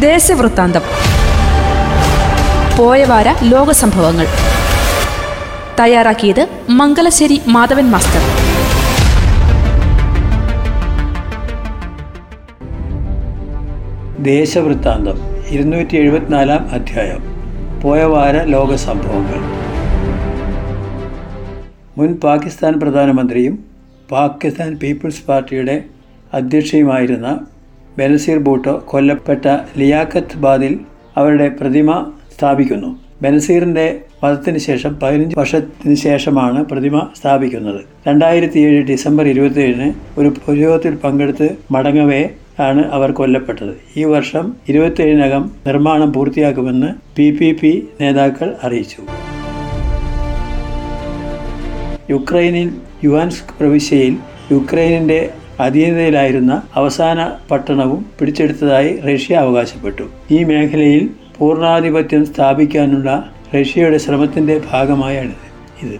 ദേശവൃത്താന്തം. പോയവാര ലോകസംഭവങ്ങൾ. തയ്യാറാക്കിയത് മംഗലശ്ശേരി മാധവൻ മാസ്റ്റർ. ദേശവൃത്താന്തം ഇരുന്നൂറ്റി എഴുപത്തിനാലാം അധ്യായം. പോയവാര ലോകസംഭവങ്ങൾ. മുൻ പാകിസ്ഥാൻ പ്രധാനമന്ത്രിയും പാകിസ്ഥാൻ പീപ്പിൾസ് പാർട്ടിയുടെ അധ്യക്ഷയുമായിരുന്ന ബനസീർ ഭൂട്ടോ കൊല്ലപ്പെട്ട ലിയാഖത്ത് ബാദിൽ അവരുടെ പ്രതിമ സ്ഥാപിക്കുന്നു. ബനസീറിന്റെ വധത്തിന് ശേഷം പതിനഞ്ച് വർഷത്തിന് ശേഷമാണ് പ്രതിമ സ്ഥാപിക്കുന്നത്. രണ്ടായിരത്തി ഏഴ് ഡിസംബർ ഇരുപത്തിയേഴിന് ഒരു പൊതുയോഗത്തിൽ പങ്കെടുത്ത് മടങ്ങവേ ആണ് അവർ കൊല്ലപ്പെട്ടത്. ഈ വർഷം ഇരുപത്തിയേഴിനകം നിർമ്മാണം പൂർത്തിയാക്കുമെന്ന് പി പി പി നേതാക്കൾ അറിയിച്ചു. യുക്രൈനിൽ യുവാൻസ്ക് പ്രവിശ്യയിൽ യുക്രൈനിന്റെ അധീനതയിലായിരുന്ന അവസാന പട്ടണവും പിടിച്ചെടുത്തതായി റഷ്യ അവകാശപ്പെട്ടു. ഈ മേഖലയിൽ പൂർണാധിപത്യം സ്ഥാപിക്കാനുള്ള റഷ്യയുടെ ശ്രമത്തിന്റെ ഭാഗമായാണ് ഇത്.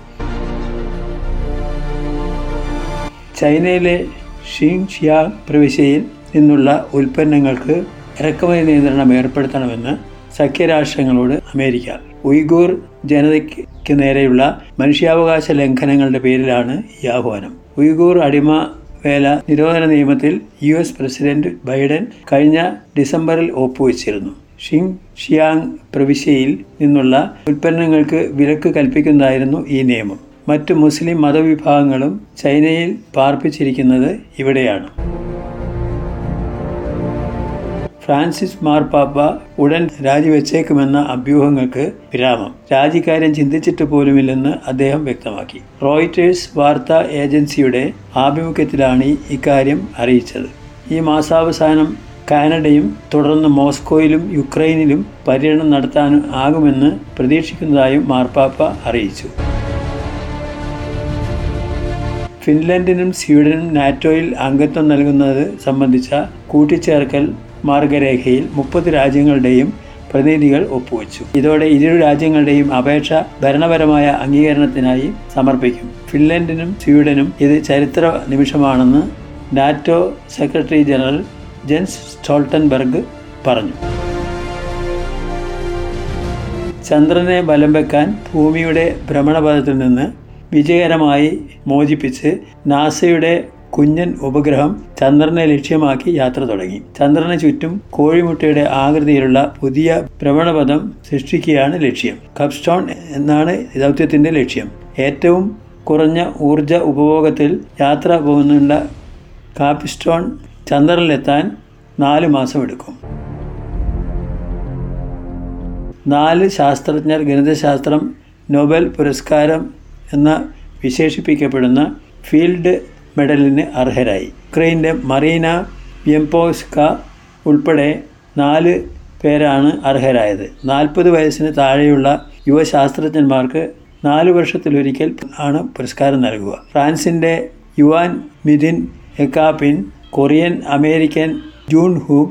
ചൈനയിലെ ഷിങ്ഷിയാങ് പ്രവിശ്യയിൽ നിന്നുള്ള ഉൽപ്പന്നങ്ങൾക്ക് ഇറക്കുമതി നിയന്ത്രണം ഏർപ്പെടുത്തണമെന്ന് സഖ്യരാഷ്ട്രങ്ങളോട് അമേരിക്ക ഉയ്ഗൂർ ജനതയ്ക്ക് നേരെയുള്ള മനുഷ്യാവകാശ ലംഘനങ്ങളുടെ പേരിലാണ് ഈ ആഹ്വാനം. ഉയ്ഗൂർ അടിമ വേല നിരോധന നിയമത്തിൽ യു എസ് പ്രസിഡന്റ് ബൈഡൻ കഴിഞ്ഞ ഡിസംബറിൽ ഒപ്പുവെച്ചിരുന്നു. ഷിങ് ഷിയാങ് പ്രവിശ്യയിൽ നിന്നുള്ള ഉൽപ്പന്നങ്ങൾക്ക് വിലക്ക് കൽപ്പിക്കുന്നതായിരുന്നു ഈ നിയമം. മറ്റു മുസ്ലിം മതവിഭാഗങ്ങളും ചൈനയിൽ പാർപ്പിച്ചിരിക്കുന്നത് ഇവിടെയാണ്. ഫ്രാൻസിസ് മാർപ്പാപ്പ ഉടൻ രാജിവെച്ചേക്കുമെന്ന അഭ്യൂഹങ്ങൾക്ക് വിരാമം. രാജിക്കാര്യം ചിന്തിച്ചിട്ട് പോലുമില്ലെന്ന് അദ്ദേഹം വ്യക്തമാക്കി. റോയിറ്റേഴ്സ് വാർത്താ ഏജൻസിയുടെ ആഭിമുഖ്യത്തിലാണ് ഇക്കാര്യം അറിയിച്ചത്. ഈ മാസാവസാനം കാനഡയും തുടർന്ന് മോസ്കോയിലും യുക്രൈനിലും പര്യടനം നടത്താൻ ആകുമെന്ന് പ്രതീക്ഷിക്കുന്നതായും മാർപ്പാപ്പ അറിയിച്ചു. ഫിൻലൻഡിനും സ്വീഡനും നാറ്റോയിൽ അംഗത്വം നൽകുന്നത് സംബന്ധിച്ച കൂട്ടിച്ചേർക്കൽ മാർഗരേഖയിൽ മുപ്പത് രാജ്യങ്ങളുടെയും പ്രതിനിധികൾ ഒപ്പുവെച്ചു. ഇതോടെ ഇരു രാജ്യങ്ങളുടെയും അപേക്ഷ ഭരണപരമായ അംഗീകരണത്തിനായി സമർപ്പിക്കും. ഫിൻലൻഡിനും സ്വീഡനും ഇത് ചരിത്ര നിമിഷമാണെന്ന് NATO secretary general Jens Stoltenberg പറഞ്ഞു. ചന്ദ്രനെ ബലം വെക്കാൻ ഭൂമിയുടെ ഭ്രമണപഥത്തിൽ നിന്ന് വിജയകരമായി മോചിപ്പിച്ച് നാസയുടെ കുഞ്ഞൻ ഉപഗ്രഹം ചന്ദ്രനെ ലക്ഷ്യമാക്കി യാത്ര തുടങ്ങി. ചന്ദ്രന് ചുറ്റും കോഴിമുട്ടയുടെ ആകൃതിയിലുള്ള പുതിയ ഭ്രമണപഥം സൃഷ്ടിക്കുകയാണ് ലക്ഷ്യം. കപ്സ്റ്റോൺ എന്നാണ് ദൗത്യത്തിന്റെ ലക്ഷ്യം. ഏറ്റവും കുറഞ്ഞ ഊർജ ഉപഭോഗത്തിൽ യാത്ര പോകുന്നുള്ള കാപ്പിസ്റ്റോൺ ചന്ദ്രനിലെത്താൻ നാല് മാസം എടുക്കും നാല് ശാസ്ത്രജ്ഞർ ഗണിതശാസ്ത്രം നോബൽ പുരസ്കാരം എന്ന വിശേഷിപ്പിക്കപ്പെടുന്ന ഫീൽഡ് മെഡലിന് അർഹരായി. യുക്രൈന്റെ മറീന പ്യംപോസ്ക ഉൾപ്പെടെ നാല് പേരാണ് അർഹരായത്. നാൽപ്പത് വയസ്സിന് താഴെയുള്ള യുവശാസ്ത്രജ്ഞന്മാർക്ക് നാല് വർഷത്തിലൊരിക്കൽ ആണ് പുരസ്കാരം നൽകുക. ഫ്രാൻസിന്റെ യുവാൻ മിഥിൻ എക്കാപ്പിൻ കൊറിയൻ അമേരിക്കൻ ജൂൺ ഹൂബ്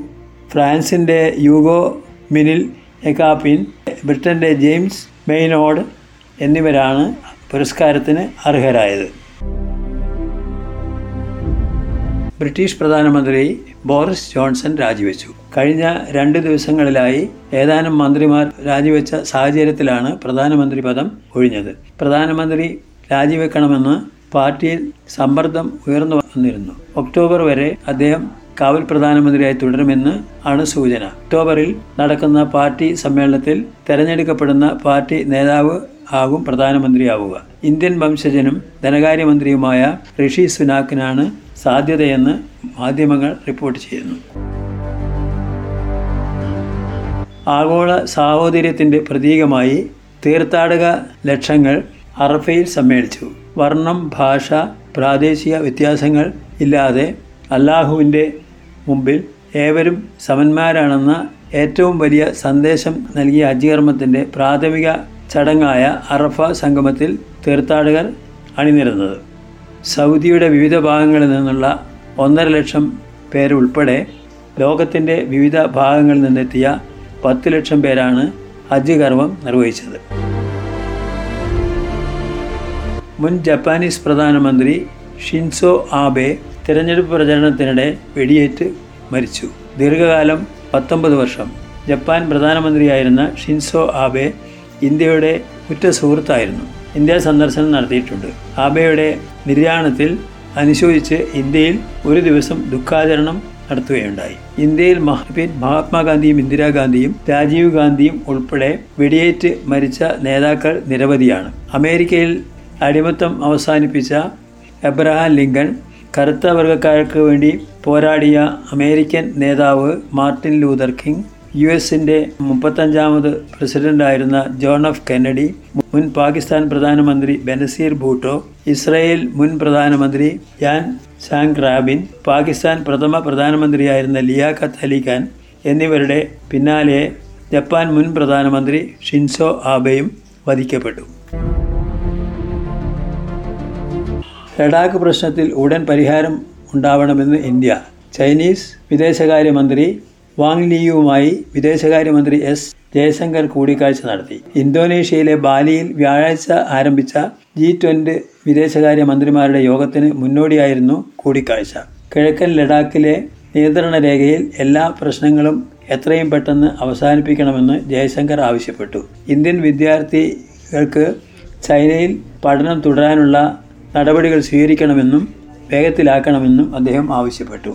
ഫ്രാൻസിന്റെ യൂഗോ മിനിൽ എക്കാപ്പിൻ ബ്രിട്ടന്റെ ജെയിംസ് മെയ്നോഡ് എന്നിവരാണ് പുരസ്കാരത്തിന് അർഹരായത്. ബ്രിട്ടീഷ് പ്രധാനമന്ത്രി ബോറിസ് ജോൺസൺ രാജിവെച്ചു. കഴിഞ്ഞ രണ്ട് ദിവസങ്ങളിലായി ഏതാനും മന്ത്രിമാർ രാജിവെച്ച സാഹചര്യത്തിലാണ് പ്രധാനമന്ത്രി പദം ഒഴിഞ്ഞത്. പ്രധാനമന്ത്രി രാജിവെക്കണമെന്ന് പാർട്ടിയിൽ സമ്മർദ്ദം ഉയർന്നു വന്നിരുന്നു. ഒക്ടോബർ വരെ അദ്ദേഹം കാവൽ പ്രധാനമന്ത്രിയായി തുടരുമെന്ന് ആണ് സൂചന. ഒക്ടോബറിൽ നടക്കുന്ന പാർട്ടി സമ്മേളനത്തിൽ തെരഞ്ഞെടുക്കപ്പെടുന്ന പാർട്ടി നേതാവ് ആകും പ്രധാനമന്ത്രിയാവുക. ഇന്ത്യൻ വംശജനും ധനകാര്യമന്ത്രിയുമായ ഋഷി സുനാക്കിനാണ് സാധ്യതയെന്ന് മാധ്യമങ്ങൾ റിപ്പോർട്ട് ചെയ്യുന്നു. ആഗോള സാഹോദര്യത്തിന്റെ പ്രതീകമായി തീർത്ഥാടക ലക്ഷങ്ങൾ അറഫയിൽ സമ്മേളിച്ചു. വർണം ഭാഷ പ്രാദേശിക വ്യത്യാസങ്ങൾ ഇല്ലാതെ അല്ലാഹുവിന്റെ മുമ്പിൽ ഏവരും സമന്മാരാണെന്ന ഏറ്റവും വലിയ സന്ദേശം നൽകിയ ഹജ്ജ് പ്രാഥമിക ചടങ്ങായ അറഫ സംഗമത്തിൽ തീർത്ഥാടകർ അണിനിരുന്നത്. സൗദിയുടെ വിവിധ ഭാഗങ്ങളിൽ നിന്നുള്ള ഒന്നര ലക്ഷം പേരുൾപ്പെടെ ലോകത്തിന്റെ വിവിധ ഭാഗങ്ങളിൽ നിന്നെത്തിയ പത്ത് ലക്ഷം പേരാണ് ഹജ്ജ് കർമ്മം നിർവഹിച്ചത്. മുൻ ജപ്പാനീസ് പ്രധാനമന്ത്രി ഷിൻസോ ആബെ തിരഞ്ഞെടുപ്പ് പ്രചരണത്തിനിടെ വെടിയേറ്റ് മരിച്ചു. ദീർഘകാലം പത്തൊമ്പത് വർഷം ജപ്പാൻ പ്രധാനമന്ത്രിയായിരുന്ന ഷിൻസോ ആബെ ഇന്ത്യയുടെ ഉറ്റ സുഹൃത്തായിരുന്നു. ഇന്ത്യ സന്ദർശനം നടത്തിയിട്ടുണ്ട്. ആബയുടെ നിര്യാണത്തിൽ അനുശോചിച്ച് ഇന്ത്യയിൽ ഒരു ദിവസം ദുഃഖാചരണം നടത്തുകയുണ്ടായി. ഇന്ത്യയിൽ മഹാ- മഹാത്മാഗാന്ധിയും ഇന്ദിരാഗാന്ധിയും രാജീവ് ഗാന്ധിയും ഉൾപ്പെടെ വെടിയേറ്റ് മരിച്ച നേതാക്കൾ നിരവധിയാണ്. അമേരിക്കയിൽ അടിമത്തം അവസാനിപ്പിച്ച എബ്രഹാം ലിങ്കൺ കറുത്ത വർഗക്കാർക്ക് വേണ്ടി പോരാടിയ അമേരിക്കൻ നേതാവ് മാർട്ടിൻ ലൂതർ കിങ് യു എസിന്റെ മുപ്പത്തഞ്ചാമത് പ്രസിഡന്റായിരുന്ന ജോൺ എഫ് കെന്നഡി മുൻ പാകിസ്ഥാൻ പ്രധാനമന്ത്രി ബനസീർ ഭൂട്ടോ ഇസ്രായേൽ മുൻ പ്രധാനമന്ത്രി യാൻ സാങ് റാബിൻ പാകിസ്ഥാൻ പ്രഥമ പ്രധാനമന്ത്രിയായിരുന്ന ലിയാഖത്ത് അലി ഖാൻ എന്നിവരുടെ പിന്നാലെ ജപ്പാൻ മുൻ പ്രധാനമന്ത്രി ഷിൻസോ ആബെയും വധിക്കപ്പെട്ടു. ലഡാക്ക് പ്രശ്നത്തിൽ ഉടൻ പരിഹാരം ഉണ്ടാവണമെന്ന് ഇന്ത്യ. ചൈനീസ് വിദേശകാര്യമന്ത്രി വാങ് ലിയുവുമായി വിദേശകാര്യമന്ത്രി എസ്. ജയശങ്കർ കൂടിക്കാഴ്ച നടത്തി. ഇന്തോനേഷ്യയിലെ ബാലിയിൽ വ്യാഴാഴ്ച ആരംഭിച്ച ജി ട്വന്റി വിദേശകാര്യ മന്ത്രിമാരുടെ യോഗത്തിന് മുന്നോടിയായിരുന്നു കൂടിക്കാഴ്ച. കിഴക്കൻ ലഡാക്കിലെ നിയന്ത്രണ രേഖയിൽ എല്ലാ പ്രശ്നങ്ങളും എത്രയും പെട്ടെന്ന് അവസാനിപ്പിക്കണമെന്ന് ജയശങ്കർ ആവശ്യപ്പെട്ടു. ഇന്ത്യൻ വിദ്യാർത്ഥികൾക്ക് ചൈനയിൽ പഠനം തുടരാനുള്ള നടപടികൾ സ്വീകരിക്കണമെന്നും വേഗത്തിലാക്കണമെന്നും അദ്ദേഹം ആവശ്യപ്പെട്ടു.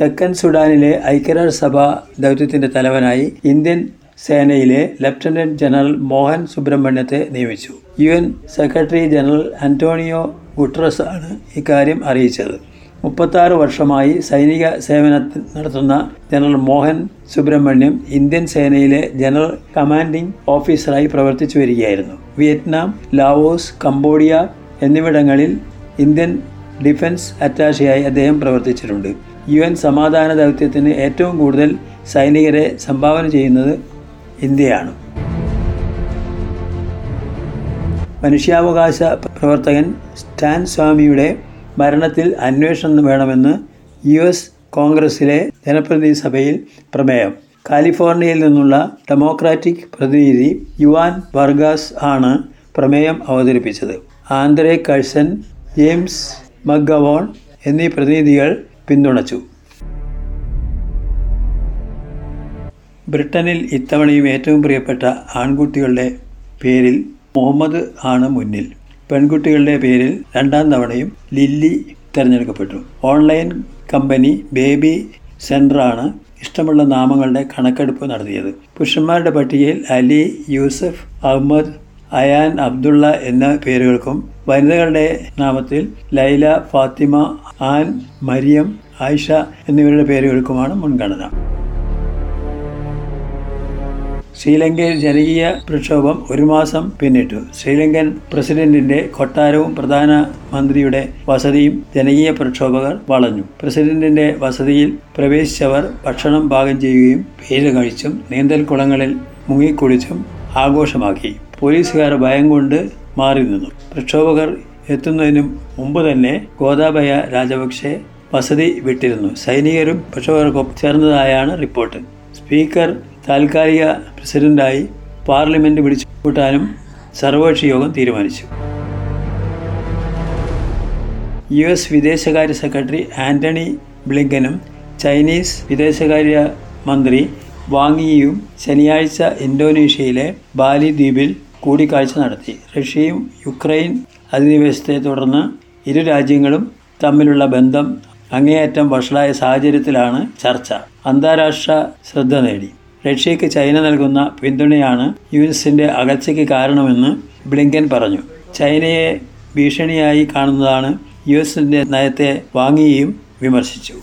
തെക്കൻ സുഡാനിലെ ഐക്യരാഷ്ട്രസഭ ദൗത്യത്തിന്റെ തലവനായി ഇന്ത്യൻ സേനയിലെ ലഫ്റ്റനന്റ് ജനറൽ മോഹൻ സുബ്രഹ്മണ്യത്തെ നിയമിച്ചു. U N secretary general Antonio Guterres ആണ് ഇക്കാര്യം അറിയിച്ചത്. മുപ്പത്താറ് വർഷമായി സൈനിക സേവനത്തിൽ നടത്തുന്ന ജനറൽ മോഹൻ സുബ്രഹ്മണ്യം ഇന്ത്യൻ സേനയിലെ ജനറൽ കമാൻഡിംഗ് ഓഫീസറായി പ്രവർത്തിച്ചു വരികയായിരുന്നു. വിയറ്റ്നാം ലാവോസ് കംബോഡിയ എന്നിവിടങ്ങളിൽ ഇന്ത്യൻ ഡിഫൻസ് അറ്റാഷയായി അദ്ദേഹം പ്രവർത്തിച്ചിട്ടുണ്ട്. യു എൻ സമാധാന ദൗത്യത്തിന് ഏറ്റവും കൂടുതൽ സൈനികരെ സംഭാവന ചെയ്യുന്നത് ഇന്ത്യയാണ്. മനുഷ്യാവകാശ പ്രവർത്തകൻ സ്റ്റാൻ സ്വാമിയുടെ മരണത്തിൽ അന്വേഷണം വേണമെന്ന് യു എസ് കോൺഗ്രസിലെ ജനപ്രതിനിധി സഭയിൽ പ്രമേയം. കാലിഫോർണിയയിൽ നിന്നുള്ള ഡെമോക്രാറ്റിക് പ്രതിനിധി യുവാൻ വർഗാസ് ആണ് പ്രമേയം അവതരിപ്പിച്ചത്. ആന്ധ്രേ കഴ്സൺ ജെയിംസ് മഗവോൺ എന്നീ പ്രതിനിധികൾ പിന്തുണച്ചു. ബ്രിട്ടനിൽ ഇത്തവണയും ഏറ്റവും പ്രിയപ്പെട്ട ആൺകുട്ടികളുടെ പേരിൽ മുഹമ്മദ് ആണ് മുന്നിൽ. പെൺകുട്ടികളുടെ പേരിൽ രണ്ടാം തവണയും ലില്ലി തിരഞ്ഞെടുക്കപ്പെട്ടു. ഓൺലൈൻ കമ്പനി ബേബി സെന്ററാണ് ഇഷ്ടമുള്ള നാമങ്ങളുടെ കണക്കെടുപ്പ് നടത്തിയത്. പുരുഷന്മാരുടെ പട്ടികയിൽ അലി യൂസഫ് അഹമ്മദ് അയാൻ അബ്ദുള്ള എന്ന പേരുകൾക്കും വനിതകളുടെ നാമത്തിൽ Laila Fatima Ann Mariam Aisha എന്നിവരുടെ പേരുകൾക്കുമാണ് മുൻഗണന. ശ്രീലങ്കയിൽ ജനകീയ പ്രക്ഷോഭം ഒരു മാസം പിന്നിട്ടു. ശ്രീലങ്കൻ പ്രസിഡന്റിന്റെ കൊട്ടാരവും പ്രധാനമന്ത്രിയുടെ വസതിയും ജനകീയ പ്രക്ഷോഭകർ വളഞ്ഞു. പ്രസിഡന്റിന്റെ വസതിയിൽ പ്രവേശിച്ചവർ ഭക്ഷണം പാകം ചെയ്യുകയും പേര് കഴിച്ചും നീന്തൽ കുളങ്ങളിൽ മുങ്ങിക്കുളിച്ചും ആഘോഷമാക്കി. പോലീസുകാർ ഭയം കൊണ്ട് മാറി നിന്നു. പ്രക്ഷോഭകർ എത്തുന്നതിനു മുമ്പ് തന്നെ ഗോതാബയ രാജപക്ഷെ വസതി വിട്ടിരുന്നു. സൈനികരും പ്രക്ഷോഭകർക്കൊപ്പം ചേർന്നതായാണ് റിപ്പോർട്ട്. സ്പീക്കർ താൽക്കാലിക പ്രസിഡന്റായി പാർലമെന്റ് വിളിച്ചു കൂട്ടാനും സർവകക്ഷി യോഗം തീരുമാനിച്ചു. യു എസ് വിദേശകാര്യ സെക്രട്ടറി ആന്റണി ബ്ലിങ്കനും ചൈനീസ് വിദേശകാര്യ മന്ത്രി വാങ്ങിയും ശനിയാഴ്ച ഇന്തോനേഷ്യയിലെ ബാലി ദ്വീപിൽ കൂടിക്കാഴ്ച നടത്തി. റഷ്യയും യുക്രൈൻ അധിനിവേശത്തെ തുടർന്ന് ഇരു രാജ്യങ്ങളും തമ്മിലുള്ള ബന്ധം അങ്ങേയറ്റം വഷളായ സാഹചര്യത്തിലാണ് ചർച്ച. അന്താരാഷ്ട്ര ശ്രദ്ധ നേടി. റഷ്യയ്ക്ക് ചൈന നൽകുന്ന പിന്തുണയാണ് യു എസിന്റെ അകൽച്ചയ്ക്ക് കാരണമെന്ന് ബ്ലിങ്കൻ പറഞ്ഞു. ചൈനയെ ഭീഷണിയായി കാണുന്നതാണ് യു എസിന്റെ നയത്തെ വാങ്ങുകയും വിമർശിച്ചു.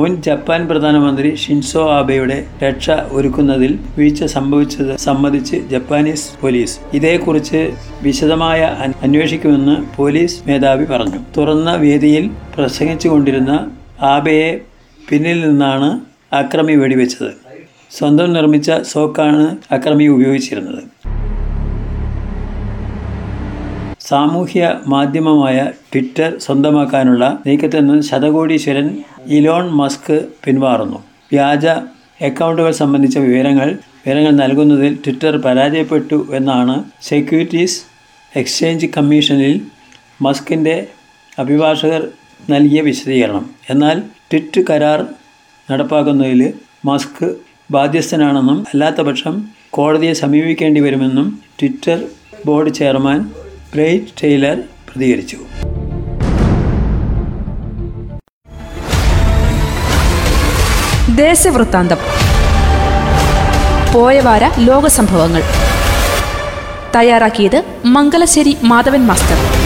മുൻ ജപ്പാൻ പ്രധാനമന്ത്രി ഷിൻസോ ആബെയുടെ രക്ഷ ഒരുക്കുന്നതിൽ വീഴ്ച സംഭവിച്ചത് സംബന്ധിച്ച് ജപ്പാനീസ് പോലീസ്. ഇതേക്കുറിച്ച് വിശദമായ അന്വേഷിക്കുമെന്ന് പോലീസ് മേധാവി പറഞ്ഞു. തുറന്ന വേദിയിൽ പ്രസംഗിച്ചുകൊണ്ടിരുന്ന ആബെയെ പിന്നിൽ നിന്നാണ് അക്രമി വെടിവെച്ചത്. സ്വന്തം നിർമ്മിച്ച സോക്കാണ് അക്രമി ഉപയോഗിച്ചിരുന്നത്. സാമൂഹ്യ മാധ്യമമായ ട്വിറ്റർ സ്വന്തമാക്കാനുള്ള നീക്കത്തിൽ നിന്ന് ശതകോടീശ്വരൻ ഇലോൺ മസ്ക് പിന്മാറുന്നു വ്യാജ അക്കൗണ്ടുകൾ സംബന്ധിച്ച വിവരങ്ങൾ വിവരങ്ങൾ നൽകുന്നതിൽ ട്വിറ്റർ പരാജയപ്പെട്ടു എന്നാണ് സെക്യൂരിറ്റീസ് എക്സ്ചേഞ്ച് കമ്മീഷനിൽ മസ്കിന്റെ അഭിഭാഷകർ നൽകിയ വിശദീകരണം. എന്നാൽ ട്വിറ്റ് കരാർ നടപ്പാക്കുന്നതിൽ മസ്ക് ബാധ്യസ്ഥനാണെന്നും അല്ലാത്തപക്ഷം കോടതിയെ സമീപിക്കേണ്ടി വരുമെന്നും Twitter board chairman Bret Taylor പ്രതികരിച്ചു. ദേശവൃത്താന്തം. പോയവാര ലോകസംഭവങ്ങൾ. തയ്യാറാക്കിയത് മംഗലശ്ശേരി മാധവൻ മാസ്റ്റർ.